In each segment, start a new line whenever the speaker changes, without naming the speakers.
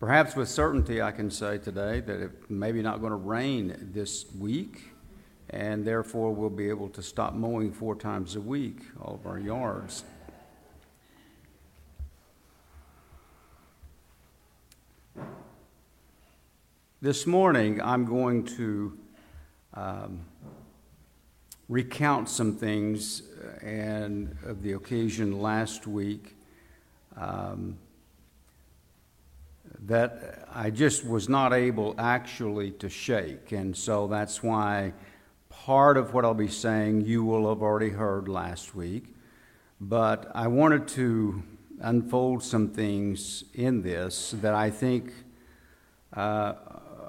Perhaps with certainty, I can say today that it maybe not going to rain this week, and therefore we'll be able to stop mowing four times a week, all of our yards. This morning, I'm going to um, recount some things uh, and of the occasion last week. Um, that I just was not able actually to shake. And so that's why part of what I'll be saying you will have already heard last week. But I wanted to unfold some things in this that I think uh,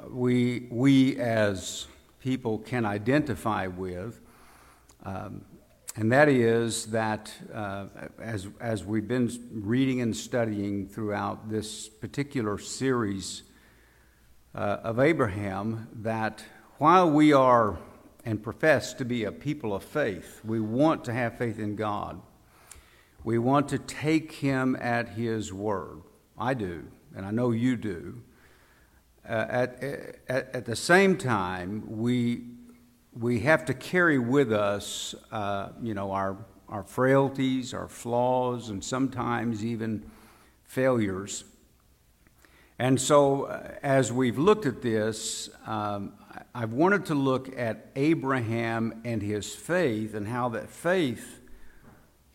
we, we as people can identify with. Um, and that is that uh, as, as we've been reading and studying throughout this particular series uh, of Abraham, that while we are and profess to be a people of faith, we want to have faith in God. We want to take him at his word. I do, and I know you do. Uh, at, at, at the same time, we we have to carry with us, uh, you know, our, our frailties, our flaws, and sometimes even failures. And so, uh, as we've looked at this, um, I've wanted to look at Abraham and his faith and how that faith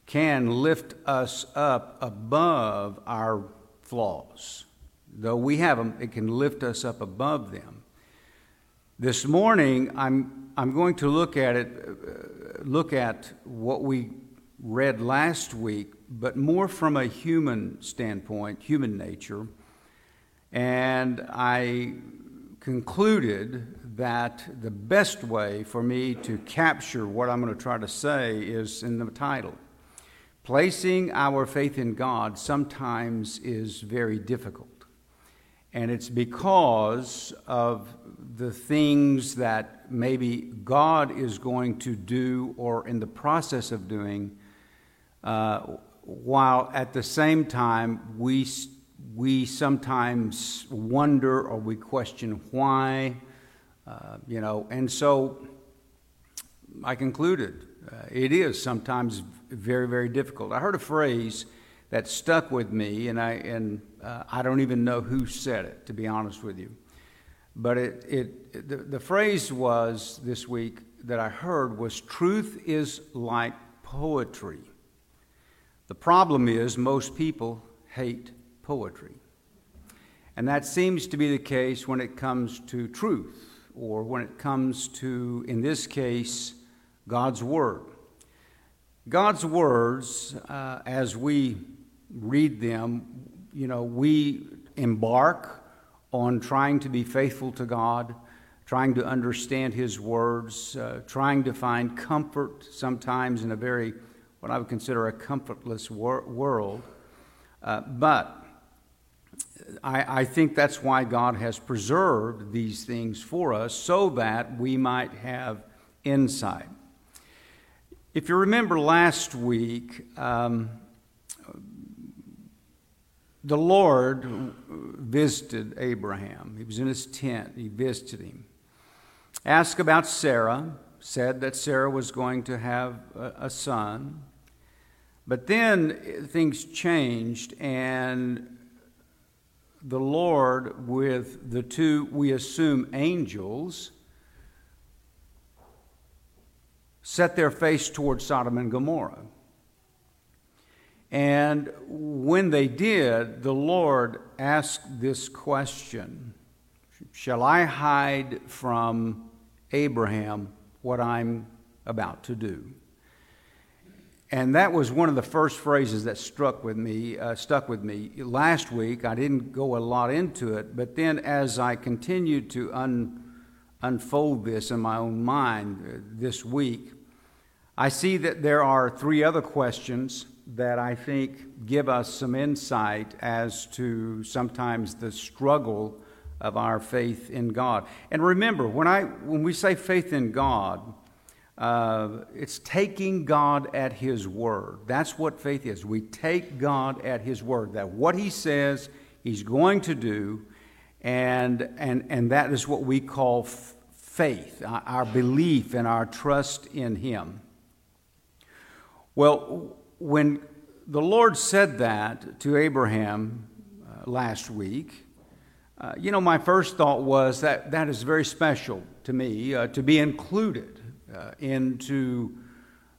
can lift us up above our flaws. Though we have them, it can lift us up above them. This morning, I'm I'm going to look at it, uh, look at what we read last week, but more from a human standpoint, human nature. And I concluded that the best way for me to capture what I'm going to try to say is in the title. Placing our faith in God sometimes is very difficult. And it's because of the things that maybe God is going to do or in the process of doing, uh, while at the same time we, we sometimes wonder or we question why, uh, you know, and so I concluded uh, it is sometimes very, very difficult. I heard a phrase that stuck with me, and I, and, uh, I don't even know who said it, to be honest with you. But it, it, the, the phrase was this week that I heard was truth is like poetry. The problem is most people hate poetry. And that seems to be the case when it comes to truth, or when it comes to, in this case, God's Word. God's words, uh, as we read them, you know, we embark on trying to be faithful to God, trying to understand His words, uh, trying to find comfort sometimes in a very, what I would consider a comfortless wor- world. Uh, but I, I think that's why God has preserved these things for us so that we might have insight. If you remember last week, um, the Lord visited Abraham. He was in his tent, he visited him. Asked about Sarah, said that Sarah was going to have a, son. But then things changed, and the Lord, with the two, we assume, angels, set their face toward Sodom and Gomorrah. And when they did, the Lord asked this question Shall I hide from Abraham what I'm about to do? And that was one of the first phrases that struck with me, uh, stuck with me. Last week, I didn't go a lot into it, but then as I continued to un, unfold this in my own mind uh, this week, I see that there are three other questions that I think give us some insight as to sometimes the struggle of our faith in God. And remember, when, I, when we say faith in God, uh, it's taking God at His word. That's what faith is. We take God at His word, that what He says, He's going to do, and, and, and that is what we call f- faith, our belief and our trust in Him. Well, when the Lord said that to Abraham uh, last week, uh, you know, my first thought was that that is very special to me uh, to be included uh, into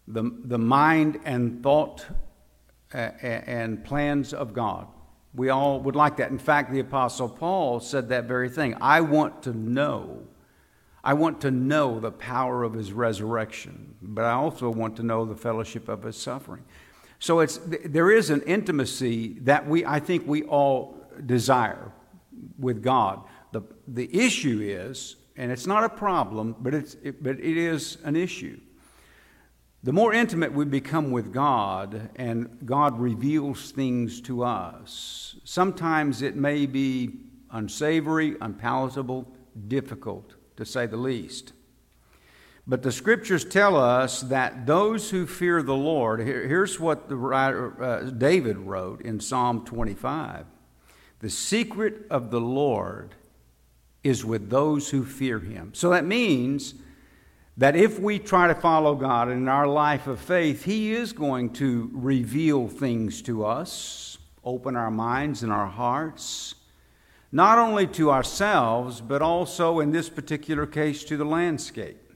the, the mind and thought uh, and plans of God. We all would like that. In fact, the Apostle Paul said that very thing. I want to know. I want to know the power of his resurrection, but I also want to know the fellowship of his suffering. So it's, there is an intimacy that we, I think we all desire with God. The, the issue is, and it's not a problem, but, it's, it, but it is an issue. The more intimate we become with God and God reveals things to us, sometimes it may be unsavory, unpalatable, difficult, to say the least. But the scriptures tell us that those who fear the Lord, here's what the writer, uh, David wrote in Psalm 25 The secret of the Lord is with those who fear him. So that means that if we try to follow God in our life of faith, He is going to reveal things to us, open our minds and our hearts, not only to ourselves, but also in this particular case to the landscape.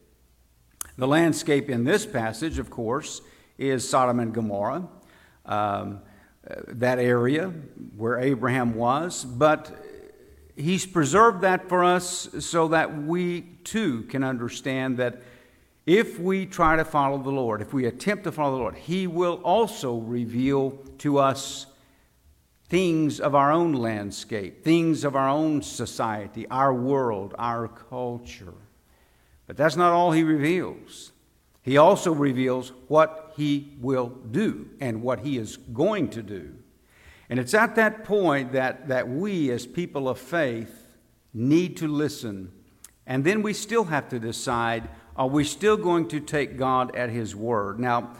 The landscape in this passage, of course, is Sodom and Gomorrah, um, that area where Abraham was, but He's preserved that for us so that we too can understand that if we try to follow the Lord, if we attempt to follow the Lord, He will also reveal to us things of our own landscape, things of our own society, our world, our culture. But that's not all He reveals. He also reveals what He will do and what He is going to do. And it's at that point that, that we, as people of faith, need to listen. And then we still have to decide are we still going to take God at His word? Now,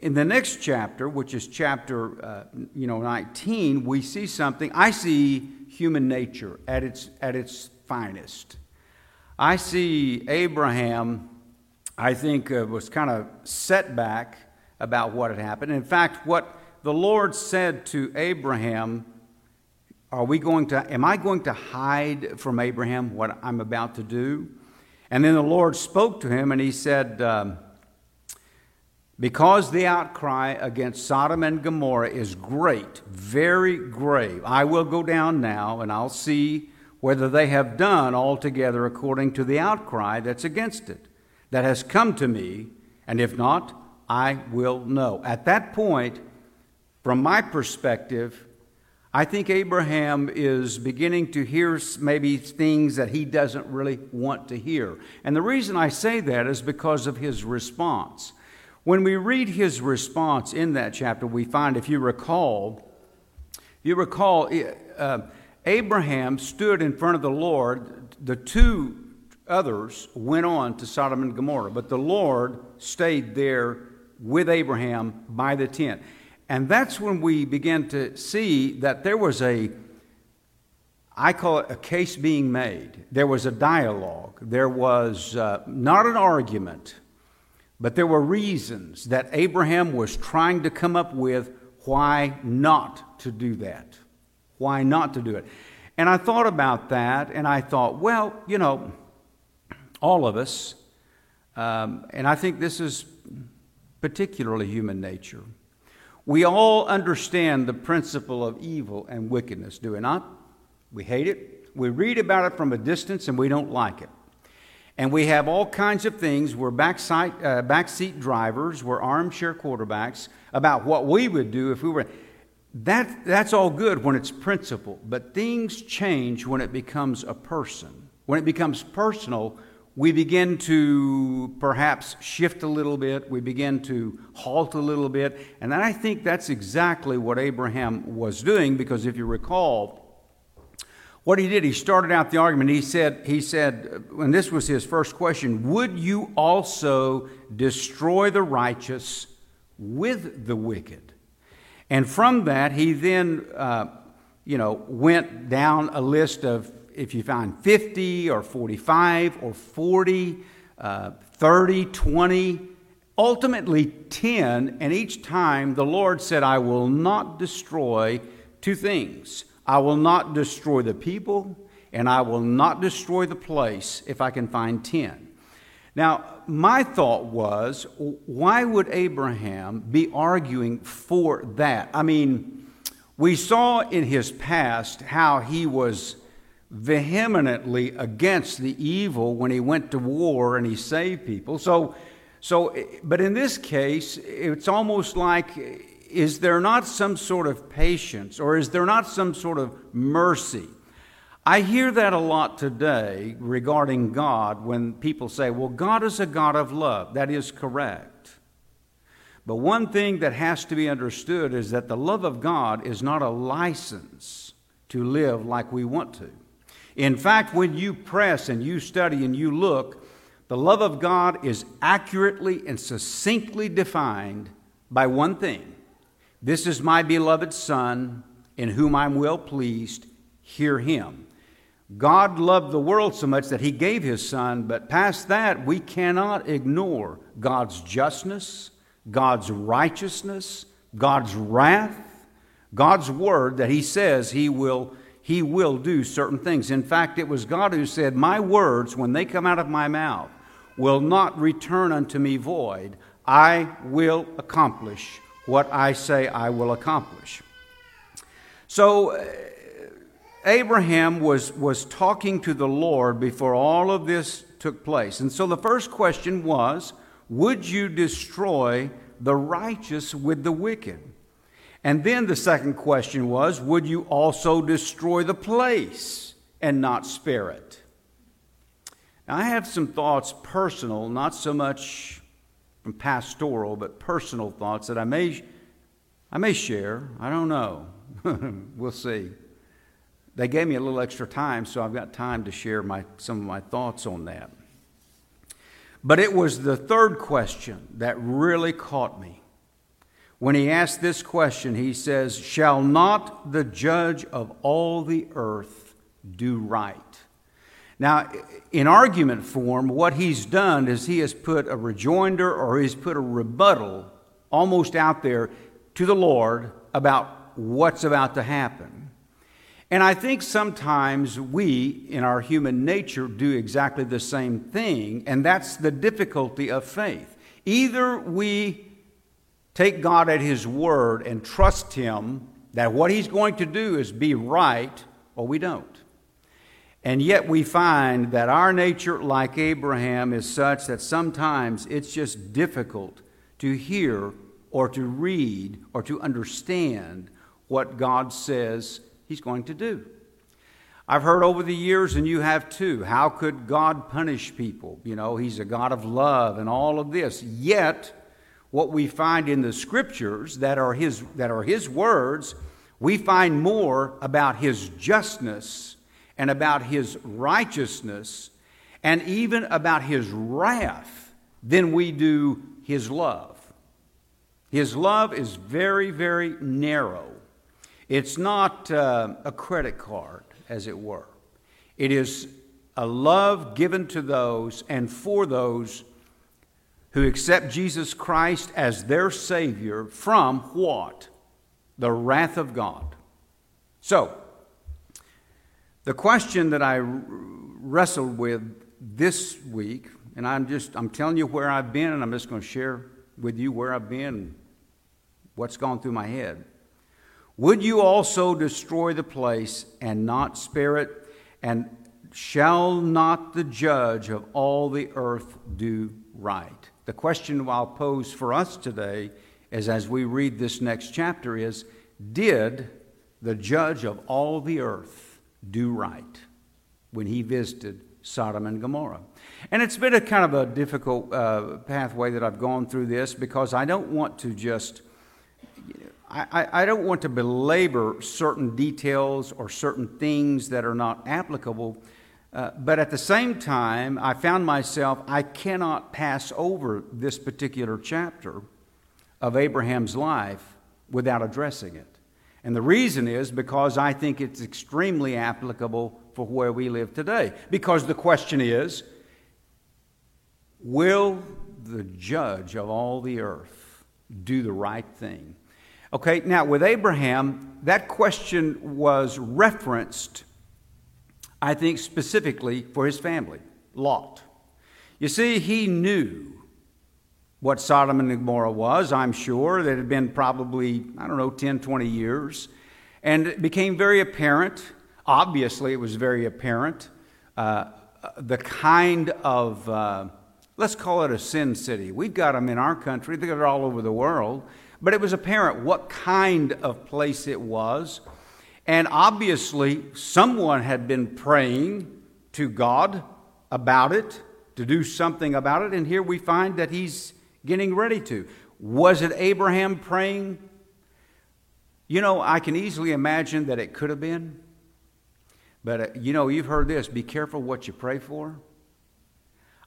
in the next chapter, which is chapter uh, you know 19, we see something. I see human nature at its at its finest. I see Abraham. I think uh, was kind of set back about what had happened. In fact, what the Lord said to Abraham, "Are we going to? Am I going to hide from Abraham what I'm about to do?" And then the Lord spoke to him and he said, um, Because the outcry against Sodom and Gomorrah is great, very grave, I will go down now and I'll see whether they have done altogether according to the outcry that's against it, that has come to me, and if not, I will know. At that point, from my perspective, I think Abraham is beginning to hear maybe things that he doesn't really want to hear. And the reason I say that is because of his response. When we read his response in that chapter, we find, if you recall, if you recall, uh, Abraham stood in front of the Lord. The two others went on to Sodom and Gomorrah, but the Lord stayed there with Abraham by the tent. And that's when we begin to see that there was a, I call it a case being made. There was a dialogue. There was uh, not an argument, but there were reasons that Abraham was trying to come up with why not to do that. Why not to do it. And I thought about that and I thought, well, you know, all of us, um, and I think this is particularly human nature we all understand the principle of evil and wickedness, do we not? We hate it. We read about it from a distance and we don't like it. And we have all kinds of things. We're backseat, uh, backseat drivers, we're armchair quarterbacks about what we would do if we were. That, that's all good when it's principle, but things change when it becomes a person. When it becomes personal, we begin to perhaps shift a little bit, we begin to halt a little bit, and I think that's exactly what Abraham was doing because if you recall, what he did, he started out the argument. He said, he said, and this was his first question, would you also destroy the righteous with the wicked? And from that, he then uh, you know, went down a list of if you find 50 or 45 or 40, uh, 30, 20, ultimately 10, and each time the Lord said, I will not destroy two things. I will not destroy the people, and I will not destroy the place if I can find 10. Now, my thought was, why would Abraham be arguing for that? I mean, we saw in his past how he was vehemently against the evil when he went to war and he saved people. So, so but in this case, it's almost like is there not some sort of patience or is there not some sort of mercy? I hear that a lot today regarding God when people say, well, God is a God of love. That is correct. But one thing that has to be understood is that the love of God is not a license to live like we want to. In fact, when you press and you study and you look, the love of God is accurately and succinctly defined by one thing This is my beloved Son, in whom I'm well pleased. Hear him. God loved the world so much that he gave his Son, but past that, we cannot ignore God's justness, God's righteousness, God's wrath, God's word that he says he will he will do certain things. In fact, it was God who said, My words, when they come out of my mouth, will not return unto me void. I will accomplish what I say I will accomplish. So, Abraham was, was talking to the Lord before all of this took place. And so the first question was Would you destroy the righteous with the wicked? And then the second question was Would you also destroy the place and not spare it? Now, I have some thoughts personal, not so much from pastoral, but personal thoughts that I may, I may share. I don't know. we'll see. They gave me a little extra time, so I've got time to share my, some of my thoughts on that. But it was the third question that really caught me. When he asked this question, he says, Shall not the judge of all the earth do right? Now, in argument form, what he's done is he has put a rejoinder or he's put a rebuttal almost out there to the Lord about what's about to happen. And I think sometimes we, in our human nature, do exactly the same thing, and that's the difficulty of faith. Either we take God at His word and trust Him that what He's going to do is be right, or we don't. And yet we find that our nature, like Abraham, is such that sometimes it's just difficult to hear or to read or to understand what God says He's going to do. I've heard over the years, and you have too, how could God punish people? You know, He's a God of love and all of this. Yet, what we find in the scriptures that are his, that are his words, we find more about his justness and about his righteousness and even about his wrath than we do his love. His love is very, very narrow. It's not uh, a credit card, as it were. It is a love given to those and for those who accept Jesus Christ as their Savior from what? The wrath of God. So, the question that I wrestled with this week, and I'm just I'm telling you where I've been, and I'm just going to share with you where I've been, what's gone through my head. Would you also destroy the place and not spare it? And shall not the judge of all the earth do right? The question I'll pose for us today is as we read this next chapter is Did the judge of all the earth do right when he visited Sodom and Gomorrah? And it's been a kind of a difficult uh, pathway that I've gone through this because I don't want to just. I, I don't want to belabor certain details or certain things that are not applicable uh, but at the same time, I found myself, I cannot pass over this particular chapter of Abraham's life without addressing it. And the reason is because I think it's extremely applicable for where we live today. Because the question is will the judge of all the earth do the right thing? Okay, now with Abraham, that question was referenced, I think, specifically for his family, Lot. You see, he knew what Sodom and Gomorrah was, I'm sure. That had been probably, I don't know, 10, 20 years. And it became very apparent, obviously, it was very apparent, uh, the kind of, uh, let's call it a sin city. We've got them in our country, they're all over the world. But it was apparent what kind of place it was. And obviously, someone had been praying to God about it, to do something about it. And here we find that he's getting ready to. Was it Abraham praying? You know, I can easily imagine that it could have been. But uh, you know, you've heard this be careful what you pray for.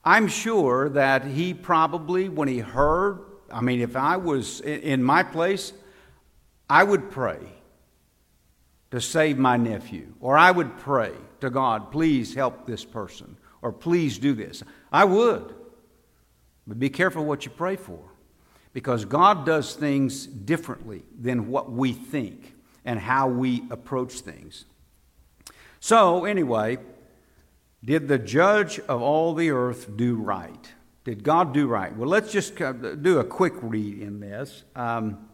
I'm sure that he probably, when he heard, I mean, if I was in my place, I would pray to save my nephew, or I would pray to God, please help this person, or please do this. I would. But be careful what you pray for because God does things differently than what we think and how we approach things. So, anyway, did the judge of all the earth do right? Did God do right? Well, let's just do a quick read in this. Um,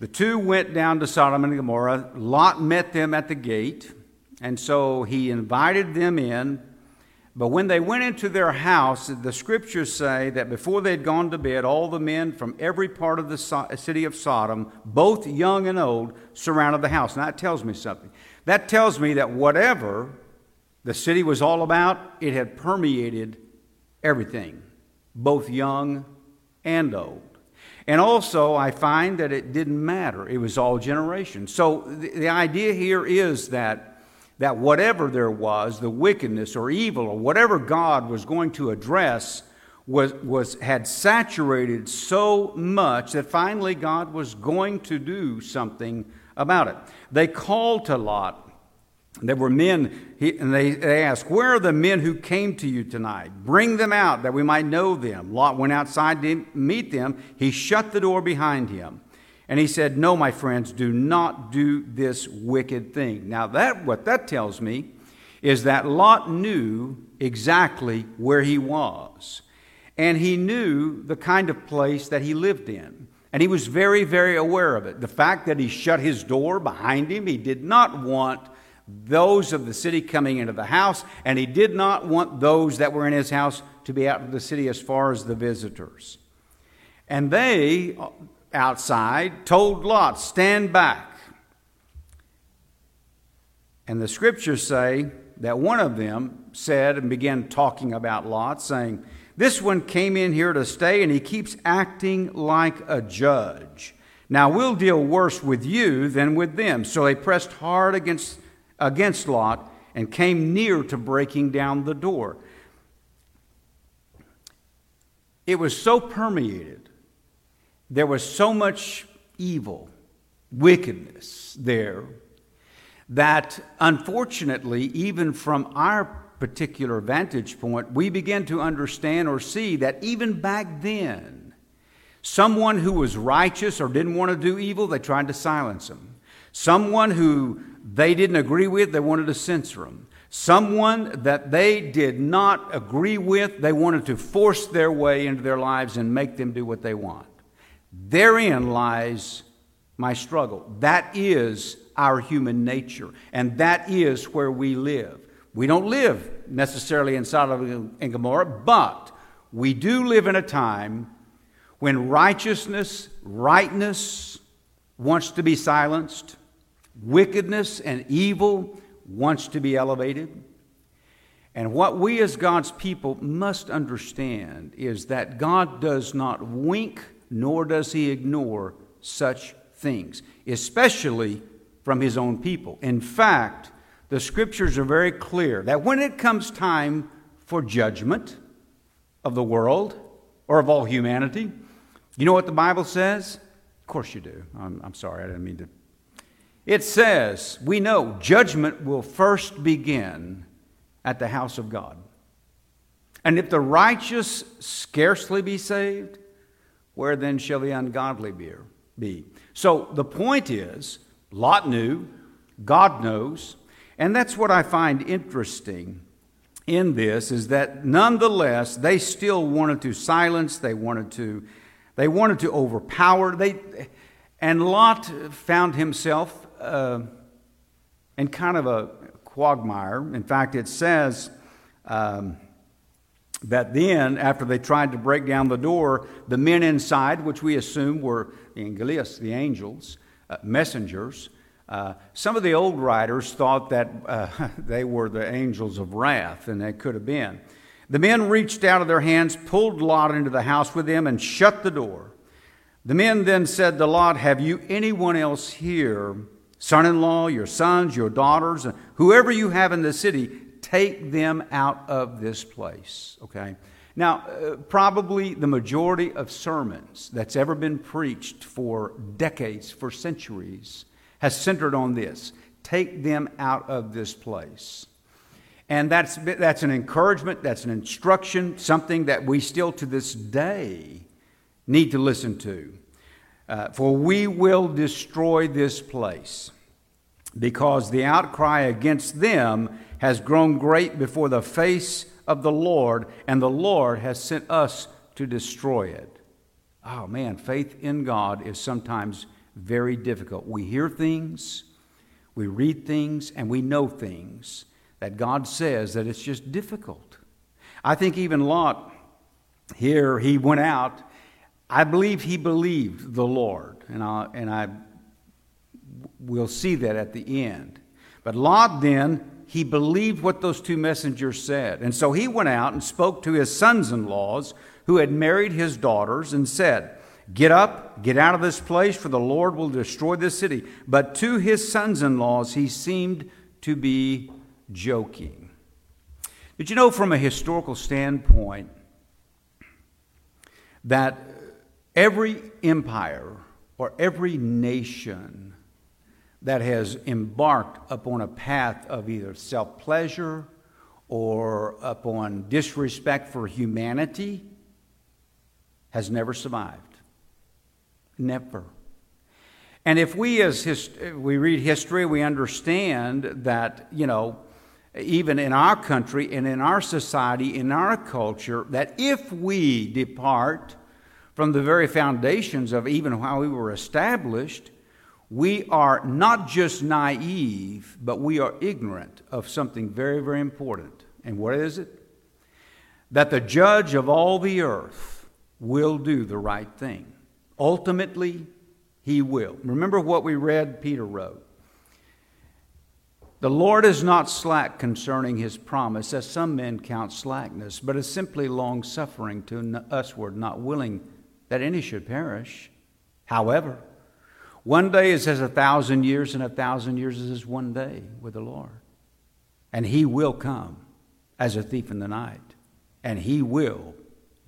the two went down to Sodom and Gomorrah. Lot met them at the gate, and so he invited them in but when they went into their house, the scriptures say that before they had gone to bed, all the men from every part of the city of Sodom, both young and old, surrounded the house. Now that tells me something. That tells me that whatever the city was all about, it had permeated everything, both young and old. And also, I find that it didn't matter. It was all generations. So the, the idea here is that that whatever there was, the wickedness or evil or whatever God was going to address, was, was, had saturated so much that finally God was going to do something about it. They called to Lot. There were men, he, and they, they asked, Where are the men who came to you tonight? Bring them out that we might know them. Lot went outside to meet them. He shut the door behind him. And he said, No, my friends, do not do this wicked thing. Now, that, what that tells me is that Lot knew exactly where he was. And he knew the kind of place that he lived in. And he was very, very aware of it. The fact that he shut his door behind him, he did not want those of the city coming into the house, and he did not want those that were in his house to be out of the city as far as the visitors. And they uh, outside, told Lot, Stand back. And the scriptures say that one of them said and began talking about Lot, saying, This one came in here to stay and he keeps acting like a judge. Now we'll deal worse with you than with them. So they pressed hard against, against Lot and came near to breaking down the door. It was so permeated there was so much evil, wickedness there, that unfortunately, even from our particular vantage point, we begin to understand or see that even back then, someone who was righteous or didn't want to do evil, they tried to silence him. Someone who they didn't agree with, they wanted to censor them. Someone that they did not agree with, they wanted to force their way into their lives and make them do what they want. Therein lies my struggle. That is our human nature, and that is where we live. We don't live necessarily in Sodom and Gomorrah, but we do live in a time when righteousness, rightness wants to be silenced, wickedness and evil wants to be elevated. And what we as God's people must understand is that God does not wink nor does he ignore such things, especially from his own people. In fact, the scriptures are very clear that when it comes time for judgment of the world or of all humanity, you know what the Bible says? Of course you do. I'm, I'm sorry, I didn't mean to. It says, we know judgment will first begin at the house of God. And if the righteous scarcely be saved, where then shall the ungodly be? So the point is, Lot knew, God knows, and that's what I find interesting in this is that nonetheless they still wanted to silence, they wanted to they wanted to overpower. They, and Lot found himself uh, in kind of a quagmire. In fact, it says um, that then, after they tried to break down the door, the men inside, which we assume were the angelios, the angels, uh, messengers, uh, some of the old writers thought that uh, they were the angels of wrath, and they could have been. The men reached out of their hands, pulled Lot into the house with them, and shut the door. The men then said to Lot, Have you anyone else here, son in law, your sons, your daughters, whoever you have in the city, take them out of this place? Okay. Now, uh, probably the majority of sermons that's ever been preached for decades, for centuries, has centered on this take them out of this place. And that's, that's an encouragement, that's an instruction, something that we still to this day need to listen to. Uh, for we will destroy this place, because the outcry against them has grown great before the face of the Lord, and the Lord has sent us to destroy it. Oh man, faith in God is sometimes very difficult. We hear things, we read things, and we know things that God says that it's just difficult. I think even Lot, here he went out. I believe he believed the Lord, and I, and I will see that at the end. But Lot then, he believed what those two messengers said. And so he went out and spoke to his sons in laws who had married his daughters and said, Get up, get out of this place, for the Lord will destroy this city. But to his sons in laws, he seemed to be joking. Did you know from a historical standpoint that every empire or every nation that has embarked upon a path of either self pleasure or upon disrespect for humanity has never survived? Never. And if we, as hist- we read history, we understand that, you know, even in our country and in our society, in our culture, that if we depart from the very foundations of even how we were established, we are not just naive, but we are ignorant of something very, very important. And what is it? That the judge of all the earth will do the right thing. Ultimately, he will. Remember what we read, Peter wrote. The Lord is not slack concerning his promise, as some men count slackness, but is simply long suffering to usward, not willing that any should perish. However, one day is as a thousand years, and a thousand years is as one day with the Lord. And he will come as a thief in the night, and he will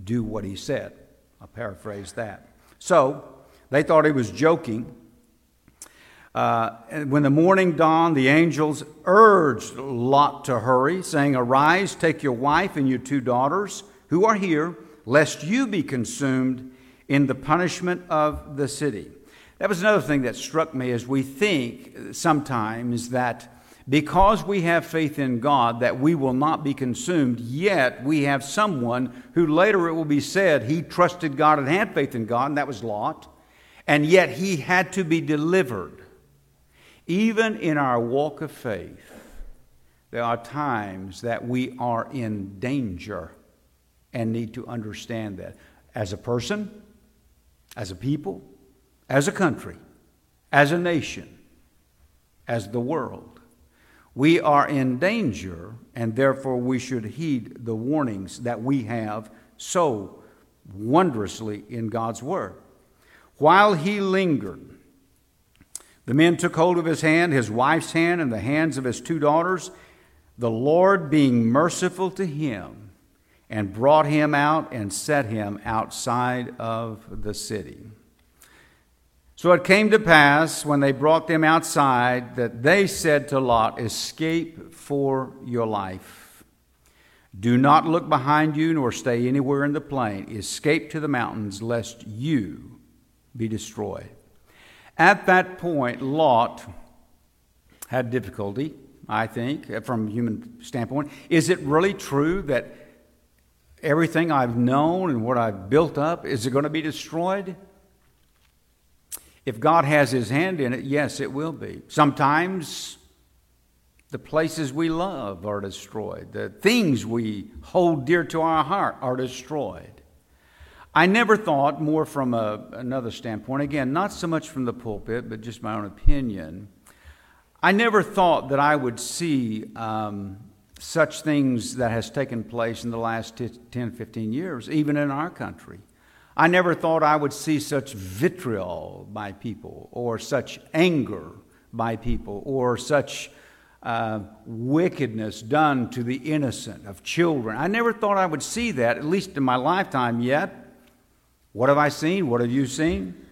do what he said. I'll paraphrase that. So, they thought he was joking. Uh, when the morning dawned, the angels urged Lot to hurry, saying, Arise, take your wife and your two daughters who are here, lest you be consumed in the punishment of the city. That was another thing that struck me as we think sometimes that because we have faith in God that we will not be consumed, yet we have someone who later it will be said he trusted God and had faith in God, and that was Lot, and yet he had to be delivered even in our walk of faith, there are times that we are in danger and need to understand that. As a person, as a people, as a country, as a nation, as the world, we are in danger, and therefore we should heed the warnings that we have so wondrously in God's Word. While he lingered, the men took hold of his hand, his wife's hand, and the hands of his two daughters, the Lord being merciful to him, and brought him out and set him outside of the city. So it came to pass when they brought them outside that they said to Lot, Escape for your life. Do not look behind you nor stay anywhere in the plain. Escape to the mountains, lest you be destroyed. At that point, Lot had difficulty, I think, from a human standpoint. Is it really true that everything I've known and what I've built up, is it going to be destroyed? If God has his hand in it, yes, it will be. Sometimes the places we love are destroyed, the things we hold dear to our heart are destroyed. I never thought, more from a, another standpoint, again, not so much from the pulpit, but just my own opinion. I never thought that I would see um, such things that has taken place in the last 10, 15 years, even in our country. I never thought I would see such vitriol by people, or such anger by people, or such uh, wickedness done to the innocent of children. I never thought I would see that, at least in my lifetime yet. What have I seen? What have you seen?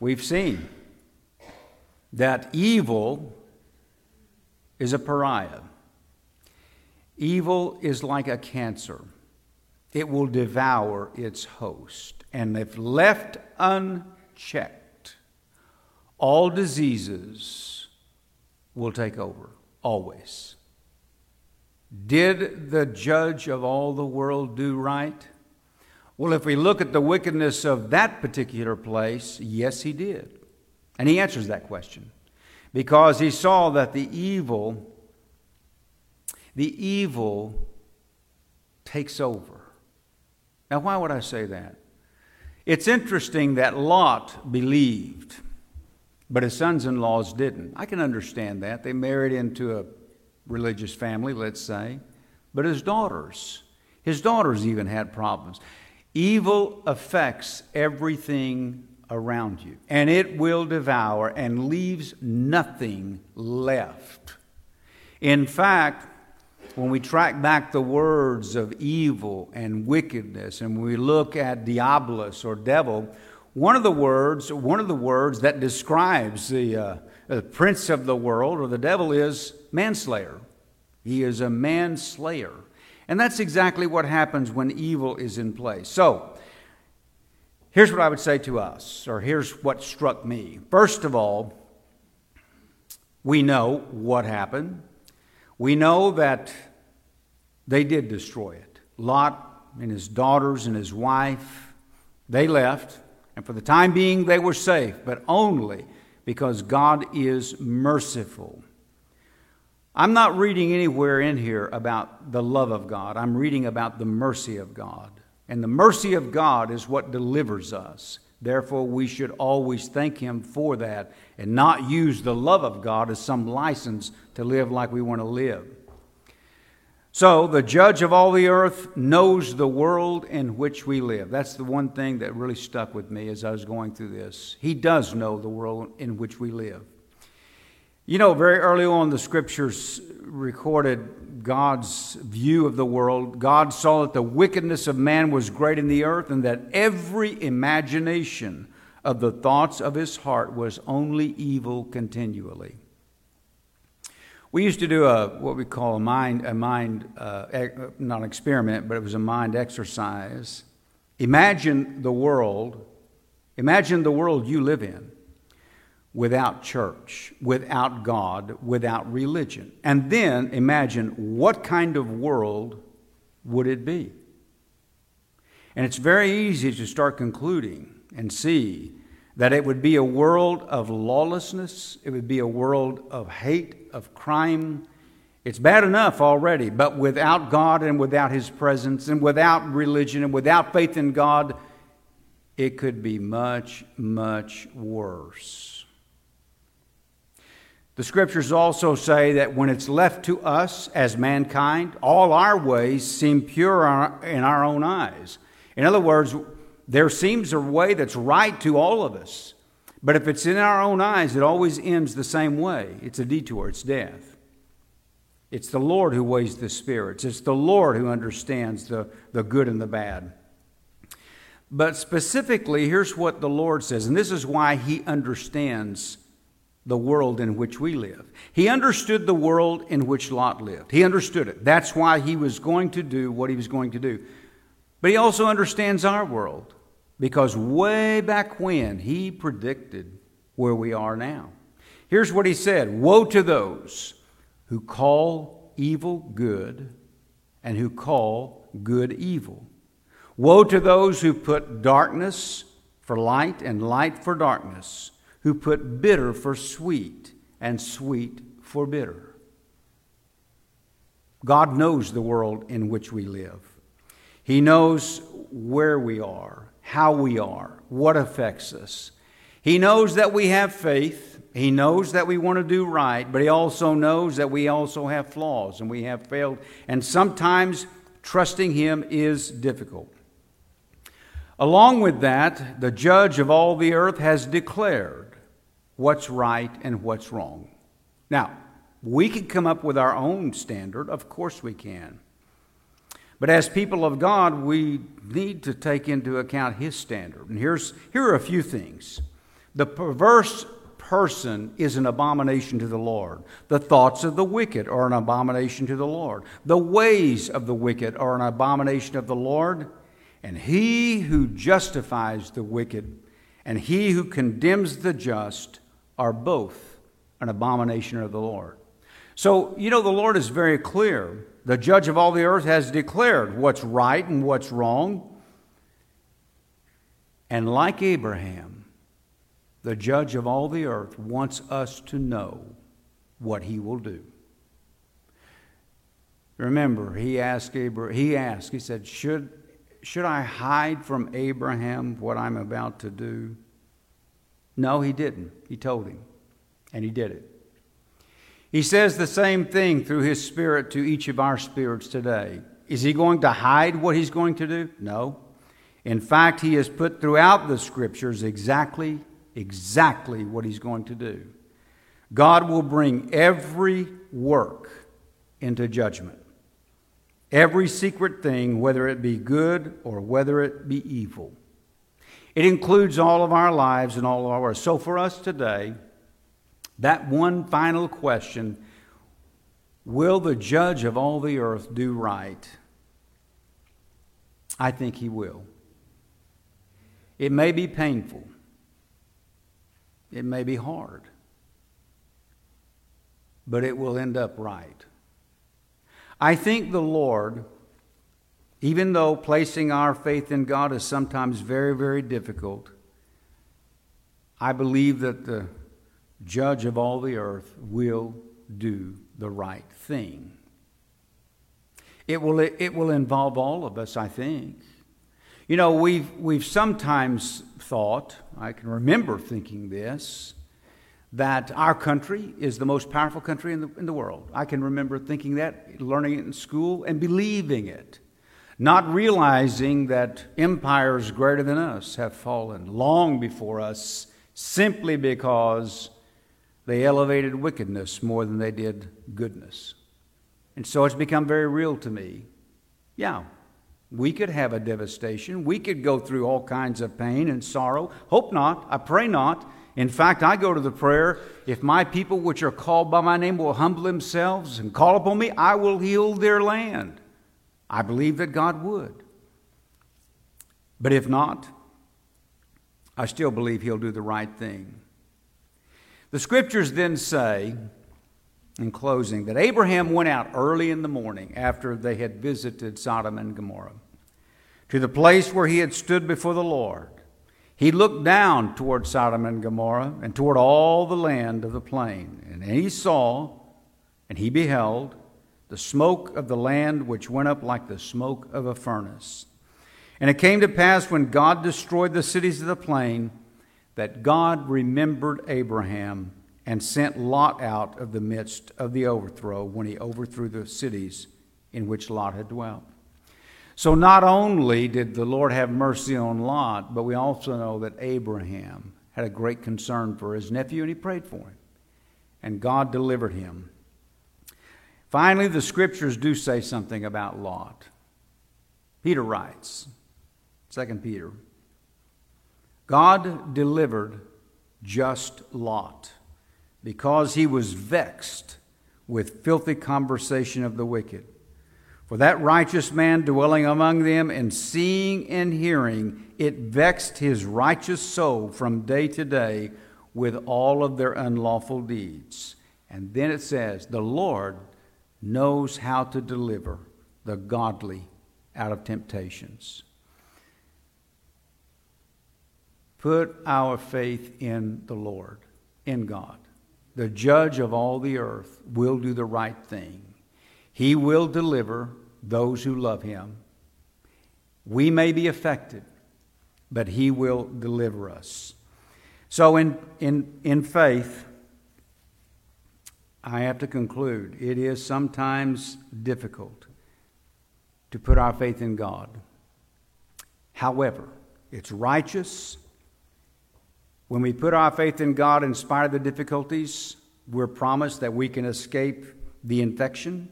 We've seen that evil is a pariah. Evil is like a cancer, it will devour its host and if left unchecked, all diseases will take over, always. Did the judge of all the world do right? Well, if we look at the wickedness of that particular place, yes, he did. And he answers that question because he saw that the evil, the evil takes over. Now, why would I say that? It's interesting that Lot believed, but his sons in laws didn't. I can understand that. They married into a religious family, let's say, but his daughters, his daughters even had problems. Evil affects everything around you, and it will devour and leaves nothing left. In fact, when we track back the words of evil and wickedness and we look at diabolus or devil, one of the words, one of the words that describes the, uh, the prince of the world or the devil is manslayer. He is a manslayer. And that's exactly what happens when evil is in place. So, here's what I would say to us, or here's what struck me. First of all, we know what happened. We know that they did destroy it. Lot and his daughters and his wife, they left, and for the time being they were safe, but only because God is merciful. I'm not reading anywhere in here about the love of God. I'm reading about the mercy of God. And the mercy of God is what delivers us. Therefore, we should always thank Him for that and not use the love of God as some license to live like we want to live. So, the judge of all the earth knows the world in which we live. That's the one thing that really stuck with me as I was going through this. He does know the world in which we live. You know, very early on, the scriptures recorded God's view of the world. God saw that the wickedness of man was great in the earth, and that every imagination of the thoughts of his heart was only evil continually. We used to do a what we call a mind a mind uh, not an experiment, but it was a mind exercise. Imagine the world. Imagine the world you live in without church, without God, without religion. And then imagine what kind of world would it be? And it's very easy to start concluding and see that it would be a world of lawlessness, it would be a world of hate, of crime. It's bad enough already, but without God and without His presence and without religion and without faith in God, it could be much, much worse. The scriptures also say that when it's left to us as mankind, all our ways seem pure in our own eyes. In other words, there seems a way that's right to all of us. But if it's in our own eyes, it always ends the same way it's a detour, it's death. It's the Lord who weighs the spirits, it's the Lord who understands the, the good and the bad. But specifically, here's what the Lord says, and this is why He understands the world in which we live. He understood the world in which Lot lived. He understood it. That's why he was going to do what he was going to do. But he also understands our world because way back when he predicted where we are now. Here's what he said Woe to those who call evil good and who call good evil. Woe to those who put darkness for light and light for darkness who put bitter for sweet and sweet for bitter. God knows the world in which we live. He knows where we are, how we are, what affects us. He knows that we have faith. He knows that we want to do right, but He also knows that we also have flaws and we have failed. And sometimes trusting Him is difficult. Along with that, the judge of all the earth has declared what's right and what's wrong. Now, we can come up with our own standard, of course we can. But as people of God, we need to take into account His standard. And here's, here are a few things. The perverse person is an abomination to the Lord. The thoughts of the wicked are an abomination to the Lord. The ways of the wicked are an abomination of the Lord. And he who justifies the wicked and he who condemns the just are both an abomination of the Lord. So, you know, the Lord is very clear. The judge of all the earth has declared what's right and what's wrong. And like Abraham, the judge of all the earth wants us to know what he will do. Remember, he asked Abraham, he asked, he said, should, should I hide from Abraham what I'm about to do? No, he didn't. He told him, and he did it. He says the same thing through his spirit to each of our spirits today. Is he going to hide what he's going to do? No. In fact, he has put throughout the scriptures exactly, exactly what he's going to do. God will bring every work into judgment. Every secret thing, whether it be good or whether it be evil. It includes all of our lives and all of our. So for us today, that one final question will the judge of all the earth do right? I think he will. It may be painful, it may be hard, but it will end up right. I think the Lord even though placing our faith in God is sometimes very, very difficult, I believe that the judge of all the earth will do the right thing. It will, it will involve all of us, I think. You know, we've, we've sometimes thought, I can remember thinking this, that our country is the most powerful country in the, in the world. I can remember thinking that, learning it in school, and believing it not realizing that empires greater than us have fallen long before us simply because they elevated wickedness more than they did goodness. And so it's become very real to me. Yeah, we could have a devastation. We could go through all kinds of pain and sorrow. Hope not. I pray not. In fact, I go to the prayer if my people, which are called by my name, will humble themselves and call upon me, I will heal their land. I believe that God would. But if not, I still believe He'll do the right thing. The scriptures then say, in closing, that Abraham went out early in the morning after they had visited Sodom and Gomorrah to the place where he had stood before the Lord. He looked down toward Sodom and Gomorrah and toward all the land of the plain, and he saw and he beheld the smoke of the land which went up like the smoke of a furnace. And it came to pass when God destroyed the cities of the plain that God remembered Abraham and sent Lot out of the midst of the overthrow when he overthrew the cities in which Lot had dwelt. So not only did the Lord have mercy on Lot, but we also know that Abraham had a great concern for his nephew and he prayed for him. And God delivered him Finally, the scriptures do say something about Lot. Peter writes, 2 Peter, God delivered just Lot because he was vexed with filthy conversation of the wicked. For that righteous man dwelling among them and seeing and hearing, it vexed his righteous soul from day to day with all of their unlawful deeds. And then it says, The Lord knows how to deliver the godly out of temptations. Put our faith in the Lord, in God. The judge of all the earth will do the right thing. He will deliver those who love him. We may be affected, but he will deliver us. So, in, in, in faith, I have to conclude it is sometimes difficult to put our faith in God. However, it's righteous. When we put our faith in God in spite of the difficulties, we're promised that we can escape the infection,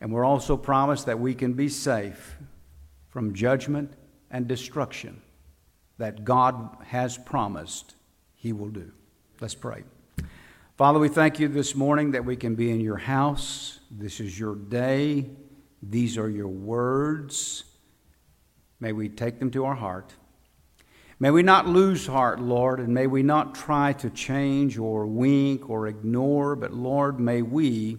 and we're also promised that we can be safe from judgment and destruction that God has promised He will do. Let's pray. Father, we thank you this morning that we can be in your house. This is your day. These are your words. May we take them to our heart. May we not lose heart, Lord, and may we not try to change or wink or ignore, but Lord, may we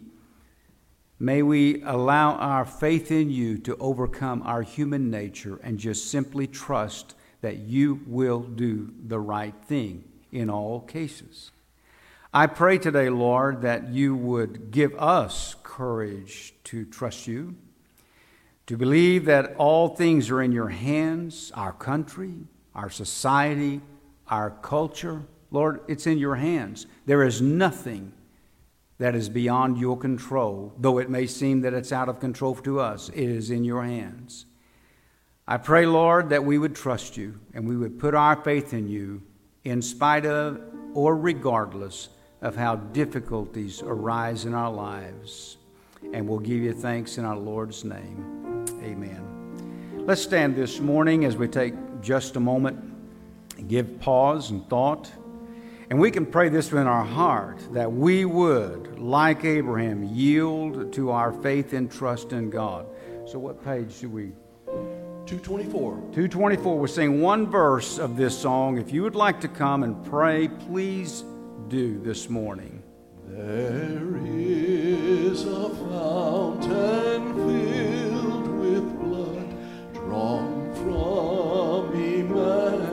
may we allow our faith in you to overcome our human nature and just simply trust that you will do the right thing in all cases. I pray today, Lord, that you would give us courage to trust you, to believe that all things are in your hands, our country, our society, our culture. Lord, it's in your hands. There is nothing that is beyond your control, though it may seem that it's out of control to us. It is in your hands. I pray, Lord, that we would trust you and we would put our faith in you in spite of or regardless of how difficulties arise in our lives. And we'll give you thanks in our Lord's name. Amen. Let's stand this morning as we take just a moment, give pause and thought. And we can pray this in our heart that we would, like Abraham, yield to our faith and trust in God. So, what page should we?
224.
224. We're singing one verse of this song. If you would like to come and pray, please do this morning.
There is a fountain filled with blood drawn word.